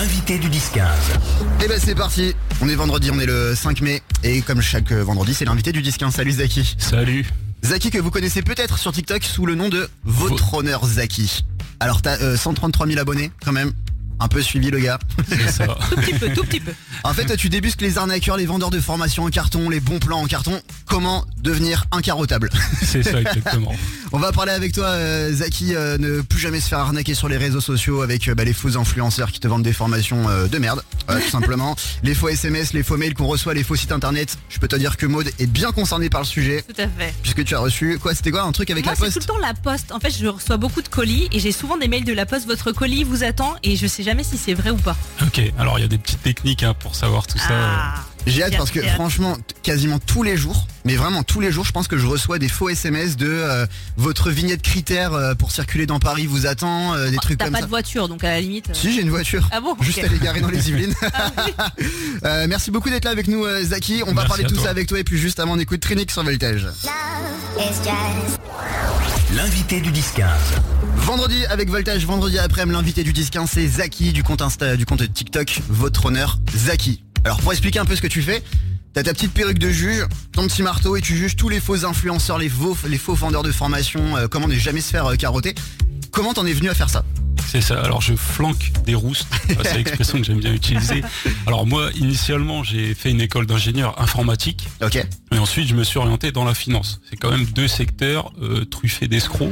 L'invité du 10-15. Et ben c'est parti, on est vendredi, on est le 5 mai et comme chaque euh, vendredi c'est l'invité du 10-15. Salut Zaki. Salut. Zaki que vous connaissez peut-être sur TikTok sous le nom de Votre Honneur Zaki. Alors t'as euh, 133 000 abonnés quand même, un peu suivi le gars. C'est ça. Tout petit peu, tout petit peu. En fait toi, tu débusques les arnaqueurs, les vendeurs de formation en carton, les bons plans en carton. Comment devenir incarottable C'est ça exactement. On va parler avec toi, euh, Zaki, euh, ne plus jamais se faire arnaquer sur les réseaux sociaux avec euh, bah, les faux influenceurs qui te vendent des formations euh, de merde, tout simplement. Les faux SMS, les faux mails qu'on reçoit, les faux sites internet. Je peux te dire que Maude est bien concernée par le sujet, Tout à fait. puisque tu as reçu, quoi, c'était quoi, un truc avec Moi, la c'est poste tout le temps la poste. En fait, je reçois beaucoup de colis et j'ai souvent des mails de la poste. Votre colis vous attend et je sais jamais si c'est vrai ou pas. Ok, alors il y a des petites techniques hein, pour savoir tout ça. Ah. J'ai hâte parce que franchement, quasiment tous les jours, mais vraiment tous les jours, je pense que je reçois des faux SMS de euh, votre vignette critère euh, pour circuler dans Paris vous attend, euh, des trucs T'as comme pas ça. de voiture, donc à la limite. euh, Si j'ai une voiture. Ah bon Juste à l'égarer dans les Yvelines. Ah oui. Euh, merci beaucoup d'être là avec nous, euh, Zaki. On va Merci parler tout toi. ça avec toi et puis juste avant on écoute Trinix sur Voltage. L'invité du 10-15. Vendredi avec Voltage, vendredi après-midi, l'invité du 10-15 c'est Zaki du compte Insta, du compte TikTok, votre honneur Zaki. Alors pour expliquer un peu ce que tu fais, t'as ta petite perruque de juge, ton petit marteau et tu juges tous les faux influenceurs, les faux, les faux vendeurs de formation, euh, comment ne jamais se faire euh, carotter. Comment t'en es venu à faire ça? C'est ça. Alors je flanque des roustes. C'est l'expression que j'aime bien utiliser. Alors moi, initialement, j'ai fait une école d'ingénieur informatique. Ok. Et ensuite, je me suis orienté dans la finance. C'est quand même deux secteurs euh, truffés d'escrocs.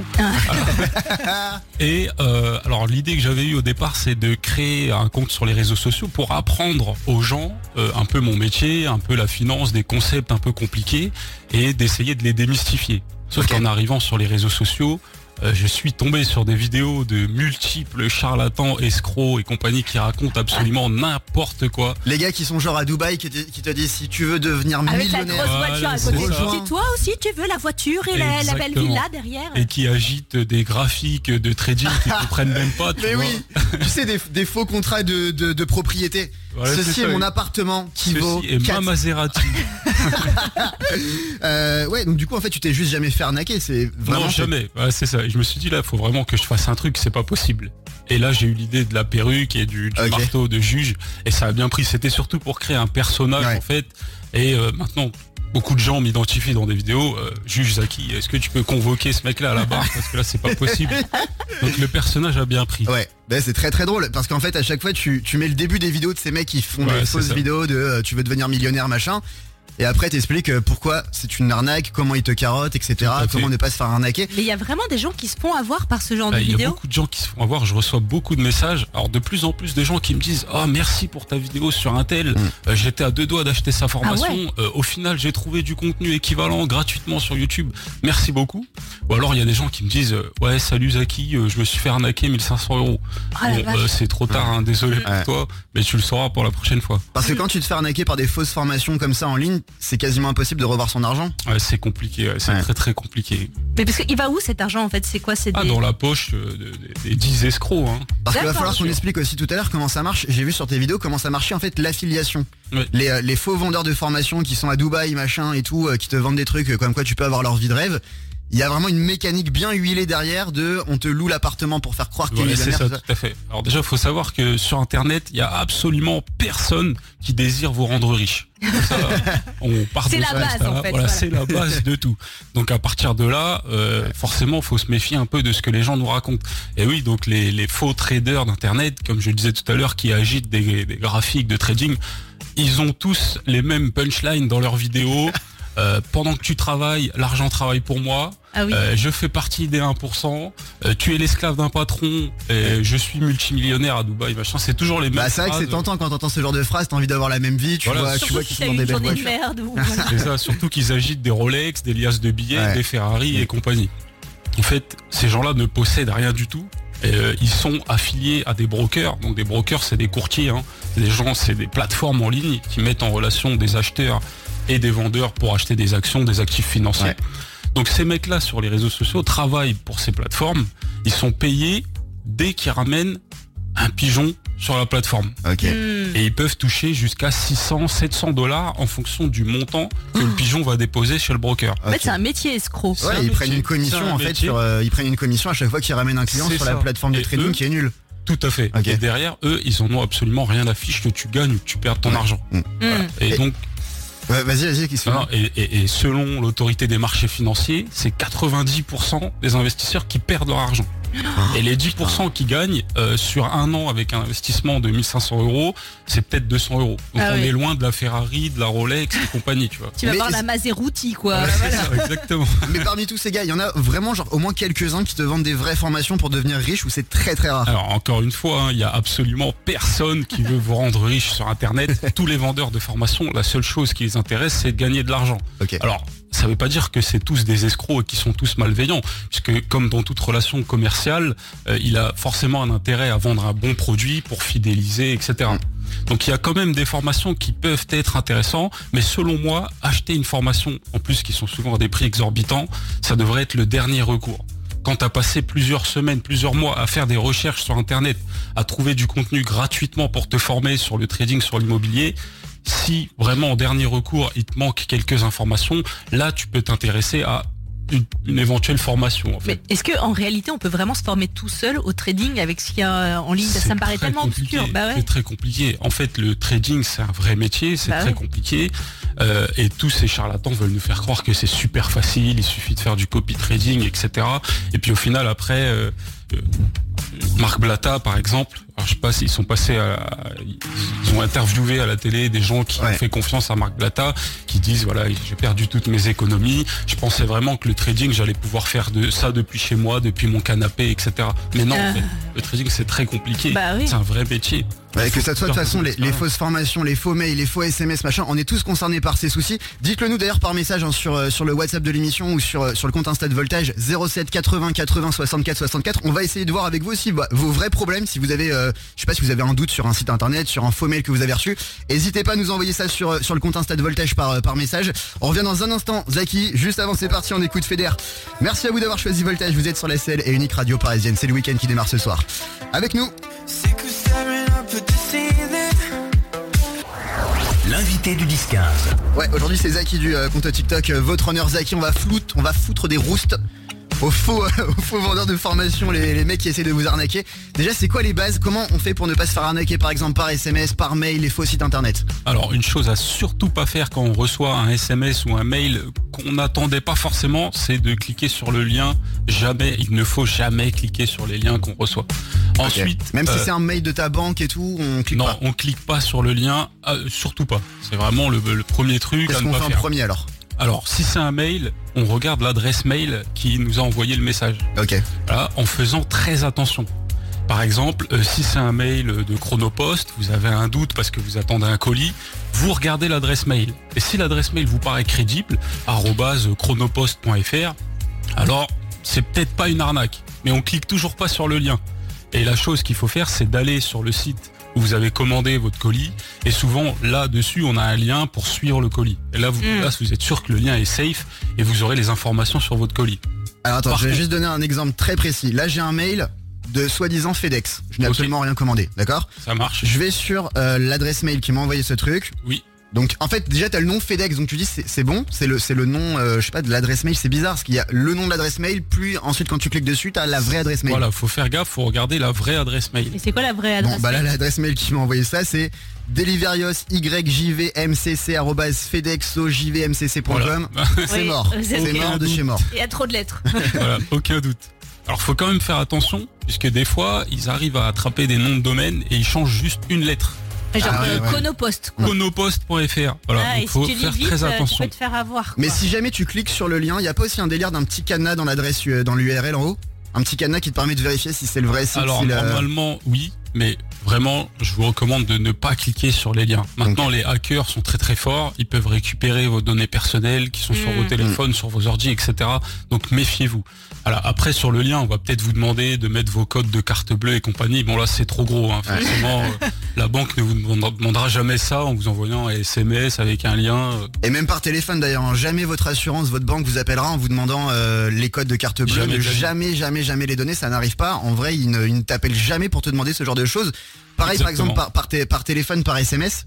Et euh, alors l'idée que j'avais eue au départ, c'est de créer un compte sur les réseaux sociaux pour apprendre aux gens euh, un peu mon métier, un peu la finance, des concepts un peu compliqués, et d'essayer de les démystifier. Sauf qu'en arrivant sur les réseaux sociaux, je suis tombé sur des vidéos de multiples charlatans, escrocs et compagnie qui racontent absolument n'importe quoi. Les gars qui sont genre à Dubaï qui te, qui te disent si tu veux devenir Avec la millionnaire. grosse voiture à côté. toi aussi tu veux la voiture et la, la belle villa derrière. et qui agitent des graphiques de trading qui comprennent même pas. tu Mais vois. oui, tu sais des, des faux contrats de, de, de propriété. Voilà, Ceci est mon appartement qui Ceci vaut est 4 ma Maserati. Euh, ouais, donc du coup, en fait, tu t'es juste jamais fait arnaquer. C'est vraiment. non, jamais. Ouais, c'est ça. Et je me suis dit là, faut vraiment que je fasse un truc, c'est pas possible. Et là, j'ai eu l'idée de la perruque et du, marteau de juge. Et ça a bien pris. C'était surtout pour créer un personnage, Ouais. en fait. Et euh, maintenant, beaucoup de gens m'identifient dans des vidéos. Euh, juge Zaki, est-ce que tu peux convoquer ce mec-là à la barre? Parce que là, c'est pas possible. Donc le personnage a bien pris. Ouais, ben c'est très très drôle parce qu'en fait à chaque fois tu, tu mets le début des vidéos de ces mecs qui font Ouais, des fausses ça. vidéos de euh, tu veux devenir millionnaire machin et après t'expliques euh, pourquoi c'est une arnaque, comment ils te carottent, etc. Comment ne pas se faire arnaquer. Mais il y a vraiment des gens qui se font avoir par ce genre Ah, de Il y a beaucoup de gens qui se font avoir, je reçois beaucoup de messages. Alors de plus en plus de gens qui me disent Oh merci pour ta vidéo sur un tel, Mm. Euh, j'étais à deux doigts d'acheter sa formation. Ah ouais. Euh, au final j'ai trouvé du contenu équivalent gratuitement sur YouTube. Merci beaucoup. Ou alors il y a des gens qui me disent Ouais salut Zaki, euh, je me suis fait arnaquer 1500 euros. Ah, Bon, euh, c'est trop tard, hein, désolé Ouais. pour toi, mais tu le sauras pour la prochaine fois. Parce que quand tu te fais arnaquer par des fausses formations comme ça en ligne, c'est quasiment impossible de revoir son argent. Ouais, c'est compliqué, ouais, c'est Ouais. très très compliqué. Mais parce qu'il va où cet argent en fait? C'est quoi? C'est Ah des... dans la poche euh, de- de- des 10 escrocs. Hein. Parce qu'il va falloir qu'on explique aussi tout à l'heure comment ça marche. J'ai vu sur tes vidéos comment ça marchait en fait l'affiliation. Ouais. Les, euh, les faux vendeurs de formation qui sont à Dubaï machin et tout, euh, qui te vendent des trucs comme quoi tu peux avoir leur vie de rêve. Il y a vraiment une mécanique bien huilée derrière de on te loue l'appartement pour faire croire t'es Ouais, c'est ça, tout à fait. Alors déjà, il faut savoir que sur Internet, il y a absolument personne qui désire vous rendre riche. Ça, on part C'est de la ça, base, ça, en fait, Voilà, voilà. c'est la base de tout. Donc à partir de là, euh, forcément, faut se méfier un peu de ce que les gens nous racontent. Et oui, donc les, les faux traders d'Internet, comme je le disais tout à l'heure, qui agitent des, des graphiques de trading, ils ont tous les mêmes punchlines dans leurs vidéos. Euh, pendant que tu travailles, l'argent travaille pour moi. Ah oui. Euh, je fais partie des 1%. Euh, tu es l'esclave d'un patron. Et je suis multimillionnaire à Dubaï. Machin. C'est toujours les mêmes. Bah c'est vrai que c'est tentant quand t'entends ce genre de phrase, t'as envie d'avoir la même vie, tu Voilà. vois, tu vois qu'ils sont dans des belles voitures. merde. Ou... voilà. C'est ça. Surtout qu'ils agitent des Rolex, des liasses de billets, Ouais. des Ferrari et compagnie. En fait, ces gens-là ne possèdent rien du tout. Et, euh, ils sont affiliés à des brokers. Donc des brokers, c'est des courtiers. Hein. C'est des gens, c'est des plateformes en ligne qui mettent en relation des acheteurs et des vendeurs pour acheter des actions, des actifs financiers. Ouais. Donc ces mecs-là sur les réseaux sociaux travaillent pour ces plateformes. Ils sont payés dès qu'ils ramènent un pigeon sur la plateforme. Ok. Hmm. Et ils peuvent toucher jusqu'à 600, 700 dollars en fonction du montant que le pigeon va déposer chez le broker. En fait, c'est un métier escroc. Ouais, un ils prennent une commission un en fait sur, euh, ils prennent une commission à chaque fois qu'ils ramènent un client sur la plateforme de Et trading eux, qui est nulle. Tout à fait. Et derrière, eux, ils en ont absolument rien à fiche que tu gagnes ou que tu perds ton Ouais. argent. Mm. Voilà. Et, Et- donc, Ouais, vas-y, vas-y, que non, et, et- et selon l'autorité des marchés financiers, c'est 90% des investisseurs qui perdent leur argent. Et les 10% qui gagnent euh, sur un an avec un investissement de 1500 euros, c'est peut-être 200 euros. Donc Ah on oui. est loin de la Ferrari, de la Rolex et compagnie, tu vois. Tu vas Mais voir la Maserati, quoi. C'est ça, exactement. Mais parmi tous ces gars, il y en a vraiment genre au moins quelques-uns qui te vendent des vraies formations pour devenir riche ou c'est très très rare? Alors encore une fois, hein, il y a absolument personne qui veut vous rendre riche sur Internet. Tous les vendeurs de formation, la seule chose qui les intéresse, c'est de gagner de l'argent. Ok. Alors, ça veut pas dire que c'est tous des escrocs et qu'ils sont tous malveillants, puisque comme dans toute relation commerciale, euh, il a forcément un intérêt à vendre un bon produit pour fidéliser, etc. Donc il y a quand même des formations qui peuvent être intéressantes, mais selon moi, acheter une formation, en plus qui sont souvent à des prix exorbitants, ça devrait être le dernier recours. Quand tu as passé plusieurs semaines, plusieurs mois à faire des recherches sur Internet, à trouver du contenu gratuitement pour te former sur le trading, sur l'immobilier, si vraiment en dernier recours il te manque quelques informations, là tu peux t'intéresser à une, une éventuelle formation en Mais est-ce que en réalité on peut vraiment se former tout seul au trading avec ce qu'il y a en ligne? Ça me paraît tellement compliqué. obscur. Bah ouais. C'est très compliqué. En fait, le trading, c'est un vrai métier, c'est Bah très ouais. compliqué. Euh, et tous ces charlatans veulent nous faire croire que c'est super facile, il suffit de faire du copy trading, etc. Et puis au final, après, euh, euh, Marc Blatta, par exemple, alors, je sais pas s'ils sont passés à, ils ont interviewé à la télé des gens qui Ouais. ont fait confiance à Marc Blatta, qui disent voilà, j'ai perdu toutes mes économies. Je pensais vraiment que le trading, j'allais pouvoir faire de ça depuis chez moi, depuis mon canapé, etc. Mais non, en Ah. fait, le trading c'est très compliqué. Bah oui. C'est un vrai métier. Ouais, que ça soit de toute façon les, fausses formations, les faux mails, les faux SMS, machin, on est tous concernés par ces soucis. Dites-le nous d'ailleurs par message hein, sur, euh, sur le WhatsApp de l'émission ou sur, euh, sur le compte Insta de Voltage 07 80 80 64 64. On va essayer de voir avec vous aussi bah, vos vrais problèmes. Si vous avez, euh, je sais pas si vous avez un doute sur un site internet, sur un faux mail que vous avez reçu, n'hésitez pas à nous envoyer ça sur, euh, sur le compte Insta de Voltage par, euh, par message. On revient dans un instant, Zaki. Juste avant c'est parti, on écoute Feder. Merci à vous d'avoir choisi Voltage. Vous êtes sur la selle et unique radio parisienne. C'est le week-end qui démarre ce soir. Avec nous. L'invité du 10-15. Ouais, aujourd'hui c'est Zaki du euh, compte TikTok, euh, votre honneur Zaki, on va floute, on va foutre des roustes aux faux, aux faux vendeurs de formation, les, les mecs qui essaient de vous arnaquer. Déjà c'est quoi les bases? Comment on fait pour ne pas se faire arnaquer par exemple par SMS, par mail, les faux sites internet? Alors une chose à surtout pas faire quand on reçoit un SMS ou un mail qu'on n'attendait pas forcément, c'est de cliquer sur le lien. Jamais, il ne faut jamais cliquer sur les liens qu'on reçoit. Ensuite, Même si euh, c'est un mail de ta banque et tout, on clique non, pas. on clique pas sur le lien, euh, surtout pas. C'est vraiment le, le premier truc Qu'est-ce qu'on fait en premier alors? Alors si c'est un mail, on regarde l'adresse mail qui nous a envoyé le message. Ok. Voilà, en faisant très attention. Par exemple, euh, si c'est un mail de Chronopost, vous avez un doute parce que vous attendez un colis, vous regardez l'adresse mail. Et si l'adresse mail vous paraît crédible, chronopost.fr, alors c'est peut-être pas une arnaque, mais on clique toujours pas sur le lien. Et la chose qu'il faut faire, c'est d'aller sur le site vous avez commandé votre colis, et souvent là-dessus, on a un lien pour suivre le colis. Et là, vous, Mm. là, vous êtes sûr que le lien est safe, et vous aurez les informations sur votre colis. Alors attends, Par je vais contre- juste donner un exemple très précis. Là j'ai un mail de soi-disant FedEx. Je n'ai absolument rien commandé, d'accord Ça marche Je vais sur euh, l'adresse mail qui m'a envoyé ce truc. Oui. Donc en fait déjà t'as le nom FedEx donc tu dis c'est bon c'est le c'est le nom euh, je sais pas de l'adresse mail c'est bizarre parce qu'il y a le nom de l'adresse mail puis ensuite quand tu cliques dessus t'as la vraie adresse mail. Voilà, faut faire gaffe, faut regarder la vraie adresse mail. Et c'est quoi la vraie adresse Bon bah là l'adresse mail qui m'a envoyé ça c'est deliverios yjvmcc@fedexojvmcc.com. Voilà. C'est Oui, mort. c'est mort de chez mort. Il y a trop de lettres. voilà, aucun doute. Alors faut quand même faire attention, puisque des fois, ils arrivent à attraper des noms de domaine et ils changent juste une lettre. Genre Ah ouais, euh, ouais. Conopost. quoi. Conopost.fr. Voilà, Ah, donc faut si tu lis faire vite, très tu attention. peux te faire avoir. Mais si jamais tu cliques sur le lien, il y a pas aussi un délire d'un petit cadenas dans l'adresse euh, dans l'URL en haut? Un petit cadenas qui te permet de vérifier si c'est le vrai site. Alors si la- normalement, oui, mais vraiment, je vous recommande de ne pas cliquer sur les liens. Maintenant, les hackers sont très très forts. Ils peuvent récupérer vos données personnelles qui sont sur Mm. vos téléphones, sur vos ordi, etc. Donc méfiez-vous. Alors après sur le lien, on va peut-être vous demander de mettre vos codes de carte bleue et compagnie. Bon là, c'est trop gros. Hein. Forcément, euh, la banque ne vous demandera- jamais ça en vous envoyant un SMS avec un lien. euh, Et même par téléphone d'ailleurs, hein. jamais votre assurance, votre banque vous appellera en vous demandant euh, les codes de carte bleue. Jamais Ne jamais, jamais, jamais les donner, ça n'arrive pas. En vrai, ils ne, ils ne t'appellent jamais pour te demander ce genre de choses. Pareil par exemple par, par, té- par téléphone, par SMS.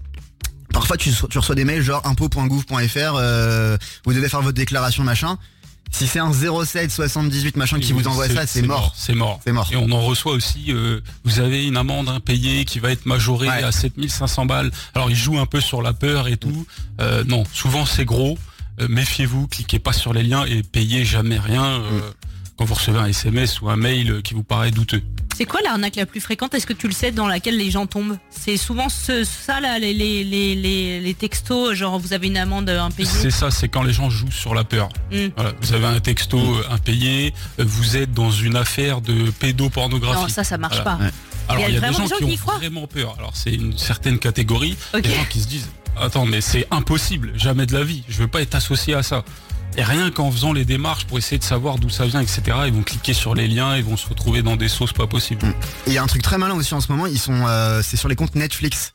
Parfois tu, reçois- tu reçois des mails genre impôt.gouv.fr, euh, vous devez faire votre déclaration machin. Si c'est un 07 78 machin qui vous envoie ça, c'est mort. C'est mort. C'est mort. Et on en reçoit aussi, euh, vous avez une amende impayée qui va être majorée Ouais. à 7500 balles. Alors ils jouent un peu sur la peur et tout. Euh, non, souvent c'est gros. Euh, Méfiez-vous, cliquez pas sur les liens et payez jamais rien euh, quand vous recevez un SMS ou un mail qui vous paraît douteux. C'est quoi l'arnaque la plus fréquente? Est-ce que tu le sais dans laquelle les gens tombent? C'est souvent ce, ça là, les, les, les, les, les textos, genre vous avez une amende impayée? C'est ça, c'est quand les gens jouent sur la peur. Mm. Voilà, vous avez un texto euh, impayé, euh, vous êtes dans une affaire de pédopornographie. Non, ça, ça marche Voilà. pas. Ouais. Alors Il y a il y a des vraiment gens des gens qui ont croient? vraiment peur. Alors c'est une certaine catégorie, des gens qui se disent attends mais c'est impossible, jamais de la vie, je veux pas être associé à ça. Et rien qu'en faisant les démarches pour essayer de savoir d'où ça vient, etc. Ils vont cliquer sur les liens, ils vont se retrouver dans des sauces pas possibles. Et il y a un truc très malin aussi en ce moment, ils sont, euh, c'est sur les comptes Netflix.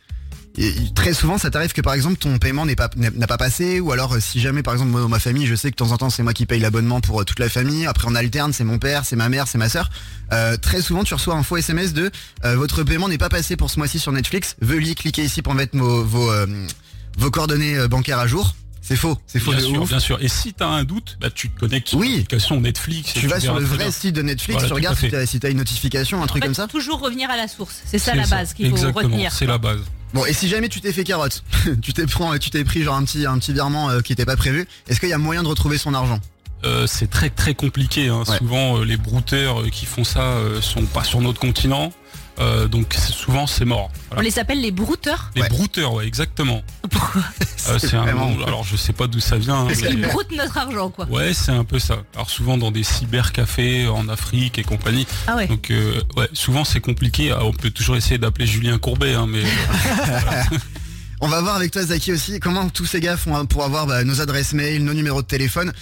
Et très souvent, ça t'arrive que par exemple ton paiement n'est pas n'a pas passé, ou alors euh, si jamais par exemple moi dans ma famille, je sais que de temps en temps c'est moi qui paye l'abonnement pour euh, toute la famille. Après on alterne, c'est mon père, c'est ma mère, c'est ma sœur. Euh, très souvent, tu reçois un faux SMS de votre paiement n'est pas passé pour ce mois-ci sur Netflix. Veuillez cliquer ici pour mettre vos vos, coordonnées bancaires à jour. C'est faux, c'est faux Bien de sûr, ouf. bien sûr. Et si tu as un doute, bah, tu te connectes sur Oui. l'application Netflix. et Tu vas sur le vrai site de Netflix, Voilà, tu regardes si t'as si t'as une notification, un En truc fait, comme ça. toujours revenir à la source. C'est ça la base qu'il faut Exactement, retenir. C'est la base. Bon, et si jamais tu t'es fait carotte, tu t'es pris, tu t'es pris genre un petit, un petit virement euh, qui était pas prévu, est-ce qu'il y a moyen de retrouver son argent? Euh, c'est très très compliqué. hein. Ouais. Souvent, euh, les brouteurs euh, qui font ça euh, sont pas sur notre continent. Euh, donc c'est- souvent c'est mort. On les appelle les brouteurs. Les Ouais. brouteurs, ouais, exactement. Pourquoi Euh, c'est un vraiment- nom- alors je sais pas d'où ça vient. Parce mais- qu'ils broutent notre argent, quoi. Ouais, c'est un peu ça. Alors souvent dans des cybercafés en Afrique et compagnie. Ah ouais. Donc euh, ouais, souvent c'est compliqué. Ah, on peut toujours essayer d'appeler Julien Courbet, hein, mais On va voir avec toi Zaki aussi comment tous ces gars font pour avoir bah, nos adresses mail, nos numéros de téléphone.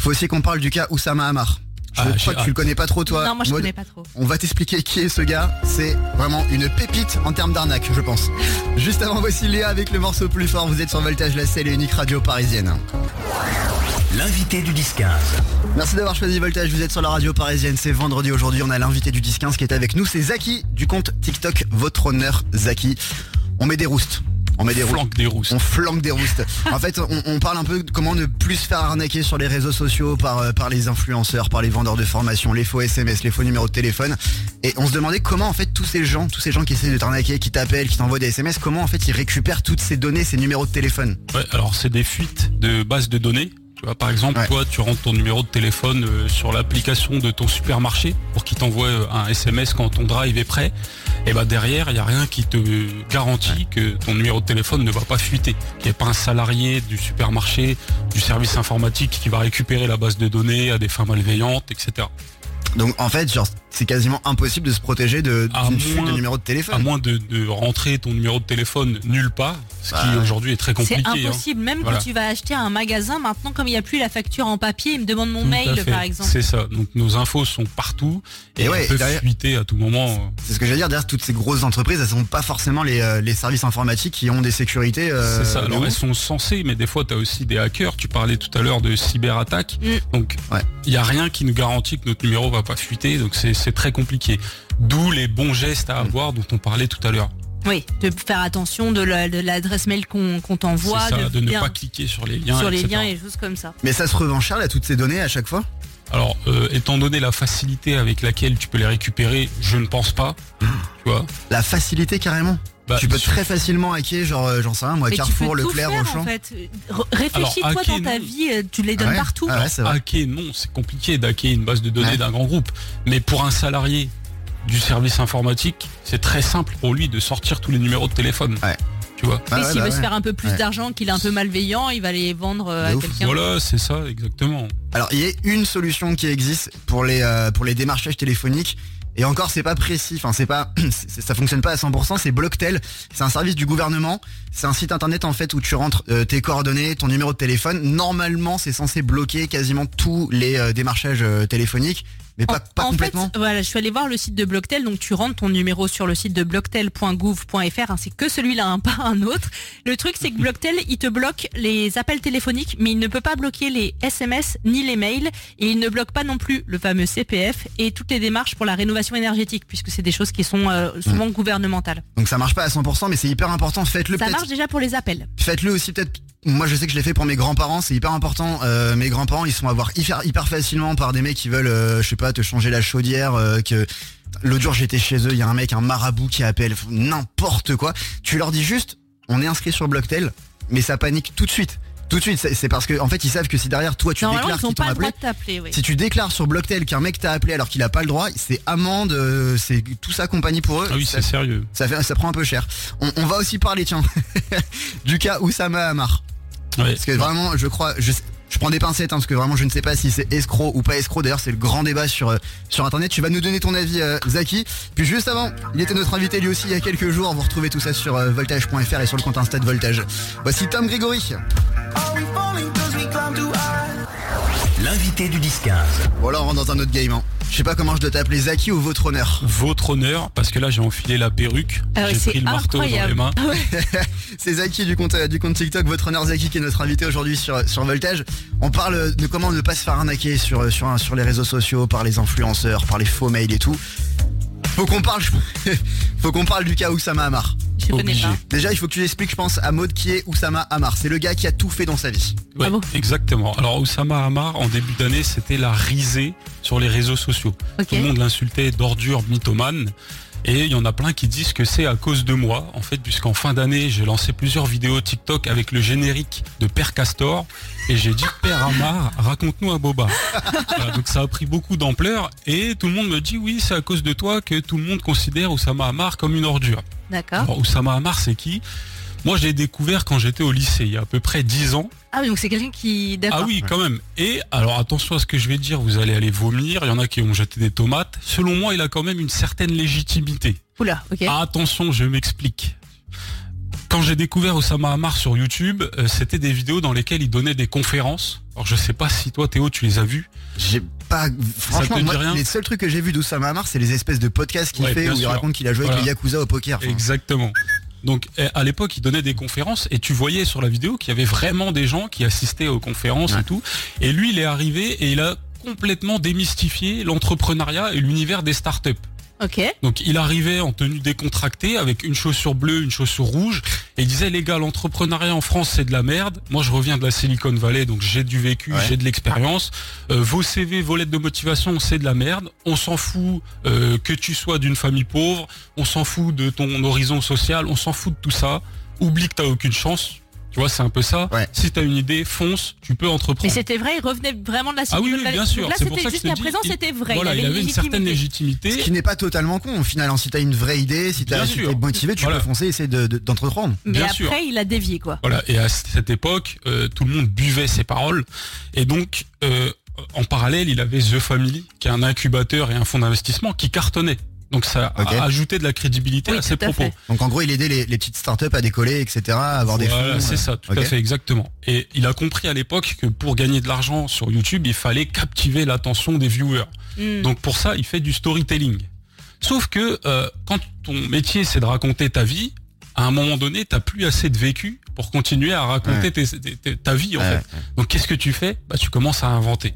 Faut aussi qu'on parle du cas Oussama Hamar. Je Ah, crois que tu le connais pas trop toi. non, moi je Maud. connais pas trop. On va t'expliquer qui est ce gars. C'est vraiment une pépite en termes d'arnaque, je pense. Juste avant, voici Léa avec le morceau plus fort. Vous êtes sur Voltage, la seule et unique radio parisienne. L'invité du 10-15. Merci d'avoir choisi Voltage, vous êtes sur la radio parisienne, c'est vendredi aujourd'hui, on a l'invité du 10-15 qui est avec nous, c'est Zaki du compte TikTok Votre Honneur Zaki. On met des roustes, on met des roustes. flanque des rousses. On flanque des roustes. En fait, on, on parle un peu de comment ne plus se faire arnaquer sur les réseaux sociaux par, euh, par les influenceurs, par les vendeurs de formation, les faux SMS, les faux numéros de téléphone. Et on se demandait comment en fait tous ces gens, tous ces gens qui essaient de t'arnaquer, qui t'appellent, qui t'envoient des SMS, comment en fait ils récupèrent toutes ces données, ces numéros de téléphone? Ouais, alors c'est des fuites de bases de données. Tu vois, par exemple, Ouais. toi, tu rentres ton numéro de téléphone euh, sur l'application de ton supermarché pour qu'il t'envoie euh, un SMS quand ton drive est prêt. Et bah derrière, il n'y a rien qui te garantit que ton numéro de téléphone ne va pas fuiter. Il n'y a pas un salarié du supermarché, du service informatique qui va récupérer la base de données à des fins malveillantes, etc. Donc en fait, genre, c'est quasiment impossible de se protéger de À d'une fuite de numéros de À téléphone. moins de, de rentrer ton numéro de téléphone nulle part, ce qui Bah, aujourd'hui est très C'est compliqué. hein. impossible. Même Voilà. quand tu vas acheter un magasin, maintenant, comme il n'y a plus la facture en papier, il me demande mon Tout à mail, par exemple. C'est ça. Donc nos infos sont partout et, Et ouais, derrière- fuiter à tout moment. C'est ce que j'allais dire, derrière toutes ces grosses entreprises, elles sont pas forcément les, euh, les services informatiques qui ont des sécurités. euh, c'est ça. Alors elles sont censées, mais des fois tu as aussi des hackers. Tu parlais tout à l'heure de cyberattaque. Mm. Donc Ouais. il y a rien qui nous garantit que notre numéro va pas fuiter. Donc c'est c'est très compliqué. D'où les bons gestes à avoir dont on parlait tout à l'heure. Oui, de faire attention de la- de l'adresse mail qu'on qu'on t'envoie, de, ne bien- pas cliquer sur les liens. sur les etc. liens et choses comme ça. Mais ça se revend cher là, toutes ces données à chaque fois? Alors, euh, étant donné la facilité avec laquelle tu peux les récupérer, je ne pense pas. tu vois. La facilité carrément Bah, Tu peux sur- très facilement hacker, genre euh, j'en sais rien, moi, Mais Carrefour, tu peux Leclerc, tout faire, Auchan. en fait. Re- Réfléchis-toi dans ta vie, euh, tu les donnes Ouais. partout. Ah ouais, c'est vrai. Hacker, non, c'est compliqué d'hacker une base de données Ouais. d'un grand groupe. Mais pour un salarié du service informatique, c'est très simple pour lui de sortir tous les numéros de téléphone. Tu vois Ah s'il veut se ouais. faire un peu plus Ouais. d'argent, qu'il est un peu malveillant, il va les vendre euh, à quelqu'un. Voilà, c'est ça, exactement. Alors il y a une solution qui existe pour les euh, pour les démarchages téléphoniques. Et encore, c'est pas précis, enfin c'est pas, c'est- ça fonctionne pas à 100%. C'est Blocktel, c'est un service du gouvernement. C'est un site internet en fait où tu rentres euh, tes coordonnées, ton numéro de téléphone. Normalement, c'est censé bloquer quasiment tous les euh, démarchages euh, téléphoniques, mais pas, pas en complètement. fait, voilà, je suis allée voir le site de Blocktel, donc tu rentres ton numéro sur le site de blocktel.gouv.fr, ainsi que celui-là, hein, pas un autre. Le truc, c'est que Blocktel, il te bloque les appels téléphoniques, mais il ne peut pas bloquer les SMS ni les mails, et il ne bloque pas non plus le fameux CPF et toutes les démarches pour la rénovation énergétique, puisque c'est des choses qui sont euh, souvent gouvernementales. Donc ça marche pas à 100%, mais c'est hyper important. Faites-le Ça marche déjà pour les appels. Faites-le aussi peut-être moi je sais que je l'ai fait pour mes grands-parents, c'est hyper important. Euh, mes grands-parents, ils sont à voir hyper, facilement par des mecs qui veulent, euh, je sais pas, te changer la chaudière. euh, que l'autre jour j'étais chez eux, il y a un mec, un marabout qui appelle, n'importe quoi. Tu leur dis juste, on est inscrit sur Blocktel, mais ça panique tout de suite. Tout de suite, c'est parce que en fait ils savent que si derrière toi tu déclares qu'ils t'ont appelé, droit de t'appeler. Oui. si tu déclares sur Blocktel qu'un mec t'a appelé alors qu'il a pas le droit, c'est amende, euh, c'est tout ça compagnie pour eux. Ah oui, Ça- c'est sérieux. ça, fait, ça prend un peu cher. On, on va aussi parler, tiens, du cas Oussama Hamar. Ouais. Parce que vraiment, je crois, je, sais- je prends des pincettes, hein, parce que vraiment, je ne sais pas si c'est escroc ou pas escroc. D'ailleurs, c'est le grand débat sur, euh, sur Internet. Tu vas nous donner ton avis, euh, Zaki. Puis juste avant, il était notre invité lui aussi il y a quelques jours. Vous retrouvez tout ça sur euh, voltage.fr et sur le compte Insta de Voltage. Voici Tom Grégory. L'invité du 10-15. Bon, là, on rentre dans un autre game. hein. Je sais pas comment je dois t'appeler, Zaki ou votre honneur. Votre honneur, parce que là j'ai enfilé la perruque, Ah ouais, j'ai pris le marteau dans les mains. C'est Zaki du compte, euh, du compte TikTok, votre honneur Zaki qui est notre invité aujourd'hui sur, sur Voltage. On parle de comment ne pas se faire arnaquer sur, sur, un- sur les réseaux sociaux, par les influenceurs, par les faux mails et tout. Faut qu'on parle, faut qu'on parle du cas Oussama Hamar. Je connais Obligé. pas. Déjà, il faut que tu expliques, je pense, à Maud qui est Oussama Hamar. C'est le gars qui a tout fait dans sa vie. Ouais, Ah bon exactement. Alors Oussama Hamar, en début d'année, c'était la risée sur les réseaux sociaux. Ok. Tout le monde l'insultait d'ordure mythomane. Et il y en a plein qui disent que c'est à cause de moi, en fait, puisqu'en fin d'année, j'ai lancé plusieurs vidéos TikTok avec le générique de Père Castor. Et j'ai dit, Père Hamar, raconte-nous un boba. Voilà, donc ça a pris beaucoup d'ampleur. Et tout le monde me dit, oui, c'est à cause de toi que tout le monde considère Oussama Hamar comme une ordure. D'accord. Alors, Oussama Hamar, c'est qui? Moi, j'ai découvert quand j'étais au lycée, il y a à peu près 10 ans. Ah oui, donc c'est quelqu'un qui. D'accord. Ah oui, quand même. Et alors attention à ce que je vais dire, vous allez aller vomir, il y en a qui ont jeté des tomates. Selon moi, il a quand même une certaine légitimité. Oula, ok. Ah, attention, je m'explique. Quand j'ai découvert Osama Hamar sur YouTube, euh, c'était des vidéos dans lesquelles il donnait des conférences. Alors je sais pas si toi Théo tu les as vues. J'ai pas, franchement, moi, rien les seuls trucs que j'ai vus d'Oussama Hamar, c'est les espèces de podcasts qu'il Ouais, fait bien où il sûr. raconte qu'il a joué avec Voilà. les Yakuza au poker. Enfin, Exactement. Donc eh, à l'époque, il donnait des conférences et tu voyais sur la vidéo qu'il y avait vraiment des gens qui assistaient aux conférences Ouais. et tout. Et lui, il est arrivé et il a complètement démystifié l'entrepreneuriat et l'univers des startups. Ok. Donc il arrivait en tenue décontractée avec une chaussure bleue, une chaussure rouge et il disait les gars l'entrepreneuriat en France c'est de la merde. Moi je reviens de la Silicon Valley donc j'ai du vécu, Ouais. j'ai de l'expérience. Euh, vos CV, vos lettres de motivation c'est de la merde. On s'en fout euh, que tu sois d'une famille pauvre, on s'en fout de ton horizon social, on s'en fout de tout ça. Oublie que t'as aucune chance. Tu vois, c'est un peu ça. Ouais. Si t'as une idée, fonce, tu peux Mais entreprendre. c'était vrai, il revenait vraiment de la Ah oui, oui, bien sûr. C'est pour ça que jusqu'à présent, c'était vrai. Voilà, il avait une certaine légitimité. Ce qui n'est pas totalement con au final. Si t'as une vraie idée, si si t'es sûr. motivé, tu Voilà. peux foncer et essayer de- de- d'entreprendre. Mais Bien après, sûr. il a dévié, quoi. Voilà, et à cette époque, euh, tout le monde buvait ses paroles. Et donc, euh, en parallèle, il avait The Family, qui est un incubateur et un fonds d'investissement qui cartonnait. Donc ça a ajouté de la crédibilité Oui, à ses à propos. fait. Donc en gros, il aidait les, les petites startups à décoller, etc., à avoir des Voilà, fonds. c'est euh, ça, tout à fait exactement. Et il a compris à l'époque que pour gagner de l'argent sur YouTube, il fallait captiver l'attention des viewers. Hmm. Donc pour ça, il fait du storytelling. Sauf que euh, quand ton métier c'est de raconter ta vie, à un moment donné, t'as plus assez de vécu pour continuer à raconter Ouais. tes- tes- tes- ta vie en Ouais, fait. Donc qu'est-ce que tu fais? Bah tu commences à inventer.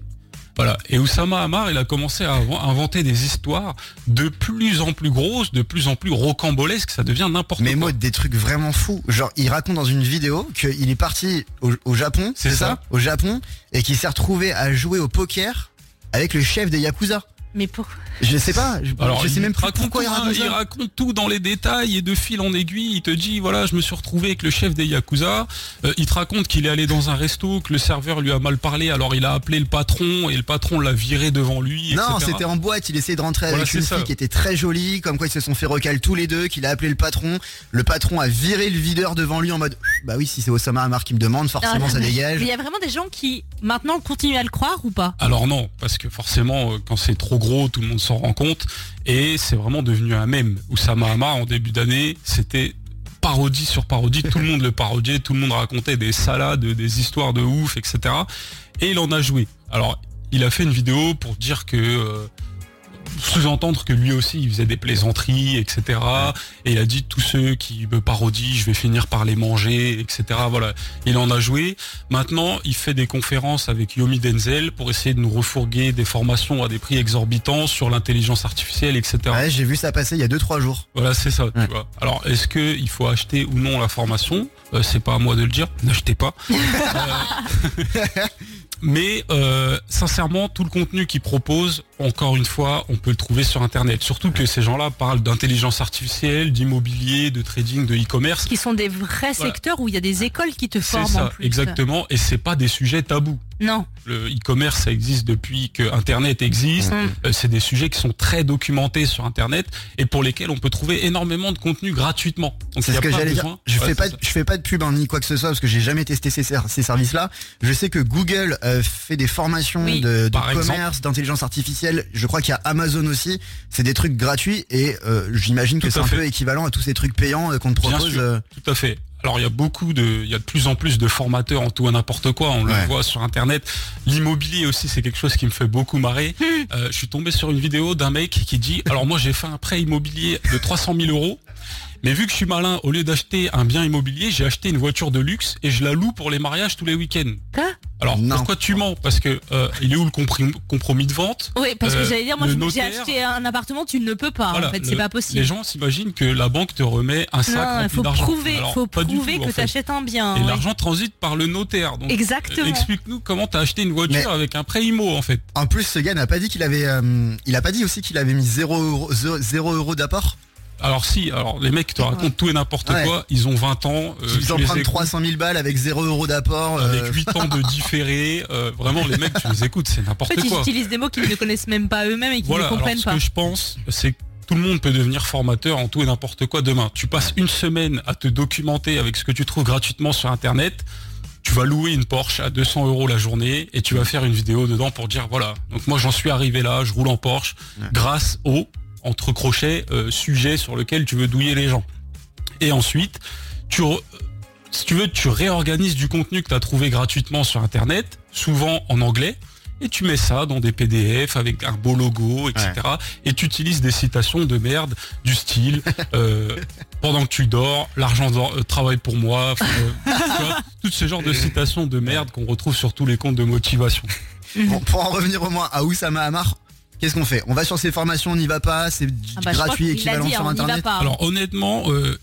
Voilà. Et Oussama Hamar, il a commencé à inv- inventer des histoires de plus en plus grosses, de plus en plus rocambolesques. Ça devient n'importe Mais quoi. moi, des trucs vraiment fous. Genre, il raconte dans une vidéo qu'il est parti au, au Japon, C'est c'est ça, ça? Au Japon, et qu'il s'est retrouvé à jouer au poker avec le chef des Yakuza. Mais pour... Je sais pas, je, Alors, je sais il même raconte pourquoi il tout, raconte ça. il raconte tout dans les détails et de fil en aiguille. Il te dit voilà, je me suis retrouvé avec le chef des yakuza. Euh, il te raconte qu'il est allé dans un resto, que le serveur lui a mal parlé, alors il a appelé le patron et le patron l'a viré devant lui. Non, c'était en boîte, il essayait de rentrer Voilà, avec une ça. fille qui était très jolie, comme quoi ils se sont fait recal tous les deux, qu'il a appelé le patron. Le patron a viré le videur devant lui en mode Bah oui, si c'est Osama Hamar qui me demande, forcément ça mais- dégage. Mais il y a vraiment des gens qui, maintenant, continuent à le croire ou pas? Alors non, parce que forcément, euh, quand c'est trop tout le monde s'en rend compte. Et c'est vraiment devenu un mème. Oussama Hamar, en début d'année, c'était parodie sur parodie. Tout le monde le parodiait, tout le monde racontait des salades, des histoires de ouf, etc. Et il en a joué. Alors, il a fait une vidéo pour dire que... euh, sous-entendre que lui aussi il faisait des plaisanteries, etc. Et il a dit tous ceux qui me parodient, je vais finir par les manger, etc. Voilà, il en a joué. Maintenant, il fait des conférences avec Yomi Denzel pour essayer de nous refourguer des formations à des prix exorbitants sur l'intelligence artificielle, etc. Ouais, j'ai vu ça passer il y a 2-3 jours. Voilà, c'est ça. tu vois. Alors, est-ce que il faut acheter ou non la formation? Euh, C'est pas à moi de le dire. N'achetez pas. Euh, Mais euh, sincèrement, tout le contenu qu'ils proposent, encore une fois, on peut le trouver sur Internet. Surtout que ces gens-là parlent d'intelligence artificielle, d'immobilier, de trading, de e-commerce. Qui sont des vrais Voilà. secteurs où il y a des écoles qui te C'est forment ça, en plus. exactement. Et c'est pas des sujets tabous. Non. Le e-commerce, ça existe depuis que Internet existe. Mm. Euh, c'est des sujets qui sont très documentés sur Internet et pour lesquels on peut trouver énormément de contenu gratuitement. Donc, C'est ce que j'allais dire. Je Ouais, fais pas, de- ça. je fais pas de pub hein, ni quoi que ce soit parce que j'ai jamais testé ces, ser- ces services-là. Je sais que Google euh, fait des formations Oui. de, commerce, d'intelligence artificielle. Je crois qu'il y a Amazon aussi. C'est des trucs gratuits et euh, j'imagine que c'est un fait. peu équivalent à tous ces trucs payants euh, qu'on te Bien propose. sûr. euh. Tout à fait. Alors il y a beaucoup de, il y a de plus en plus de formateurs en tout et n'importe quoi. On Ouais. le voit sur Internet. L'immobilier aussi, c'est quelque chose qui me fait beaucoup marrer. Euh, je suis tombé sur une vidéo d'un mec qui dit, alors moi j'ai fait un prêt immobilier de 300 000 euros. Mais vu que je suis malin, au lieu d'acheter un bien immobilier, j'ai acheté une voiture de luxe et je la loue pour les mariages tous les week-ends. Quoi? Alors Non. pourquoi tu mens? Parce que euh, il est où le comprim- compromis de vente? Oui, parce que Euh, j'allais dire, moi j'ai acheté un appartement, tu ne peux pas. Voilà, en fait, c'est pas possible. Les gens s'imaginent que la banque te remet un sac non, il rempli faut d'argent. prouver, Alors, faut pas du prouver tout, en que tu achètes un bien. Et ouais. l'argent transite par le notaire. Donc, Exactement. euh, Explique-nous comment t'as acheté une voiture Mais- avec un prêt IMO en fait. En plus, ce gars n'a pas dit qu'il avait, euh, il a pas dit aussi qu'il avait mis 0 euros, 0 euros d'apport? Alors si, alors les mecs te racontent tout et n'importe Ouais. quoi. Ils ont 20 ans. euh, Ils empruntent les écoutes 300 000 balles avec 0 euros d'apport. euh, avec 8 ans de différé. euh, vraiment les mecs, tu les écoutes, c'est En n'importe fait, ils utilisent des mots qu'ils ne connaissent même pas eux-mêmes et qu'ils Voilà, ne alors comprennent ce pas. que je pense, c'est que tout le monde peut devenir formateur en tout et n'importe quoi demain. Tu passes une semaine à te documenter avec ce que tu trouves gratuitement sur Internet. Tu vas louer une Porsche à 200 euros la journée et tu vas faire une vidéo dedans pour dire voilà. Donc moi j'en suis arrivé là, je roule en Porsche grâce au entre crochets euh, sujet sur lequel tu veux douiller les gens. Et ensuite, tu si tu veux, tu réorganises du contenu que tu as trouvé gratuitement sur Internet, souvent en anglais, et tu mets ça dans des PDF avec un beau logo, etc. Et tu utilises des citations de merde du style euh, pendant que tu dors, l'argent euh, travaille pour moi. euh, tout ce genre de citations de merde qu'on retrouve sur tous les comptes de motivation. Bon, pour en revenir au moins à Oussama Hamar, qu'est-ce qu'on fait? On va sur ces formations, on n'y va pas, c'est Ah bah, gratuit, équivalent dit, sur hein, internet. pas. Alors honnêtement, euh,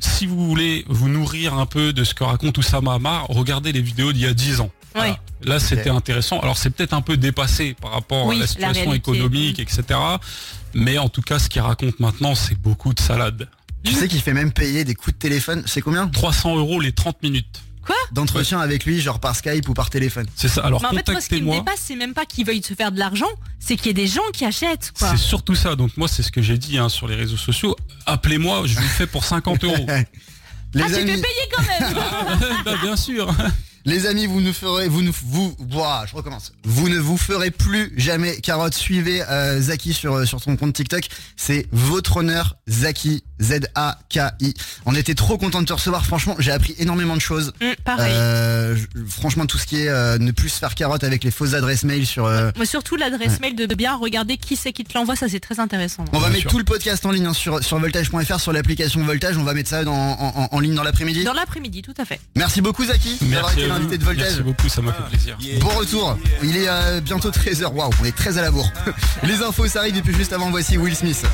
si vous voulez vous nourrir un peu de ce que raconte Oussama Hamar, regardez les vidéos d'il y a 10 ans. Voilà. Là, c'était intéressant. Alors, c'est peut-être un peu dépassé par rapport Oui, à la situation économique, etc. Mais en tout cas, ce qu'il raconte maintenant, c'est beaucoup de salade. Tu sais qu'il fait même payer des coups de téléphone, c'est combien? 300 euros les 30 minutes. D'entretien avec lui, genre par Skype ou par téléphone. C'est ça. Alors, Mais en fait, moi, ce qui me dépasse, c'est même pas qu'ils veuillent se faire de l'argent, c'est qu'il y ait des gens qui achètent, quoi. C'est surtout ça. Donc, moi, c'est ce que j'ai dit hein, sur les réseaux sociaux. Appelez-moi, je vous le fais pour 50 euros. Les Ah, tu amis, fais payer quand même Bah, bien sûr. Les amis, vous ne ferez, vous ne, vous, Ouah, je recommence. Vous ne vous ferez plus jamais carotte. Suivez euh, Zaki sur euh, sur son compte TikTok. C'est votre honneur Zaki Z A K I. On était trop content de te recevoir. Franchement, j'ai appris énormément de choses. Hum, Pareil. Euh, franchement, tout ce qui est euh, ne plus se faire carotte avec les fausses adresses mail sur. euh, Mais surtout l'adresse mail de bien regarder qui c'est qui te l'envoie, ça c'est très intéressant. On va Bien mettre sûr. tout le podcast en ligne hein, sur, sur voltage.fr, sur l'application Voltage. On va mettre ça dans- en, en- en ligne dans l'après-midi. Dans l'après-midi, tout à fait. Merci beaucoup Zaki Merci de Voltage. Merci beaucoup, ça m'a fait plaisir. Bon retour. Il est euh, bientôt 13h. Waouh, on est très à la bourre. Les infos, ça arrive et puis juste avant, voici Will Smith.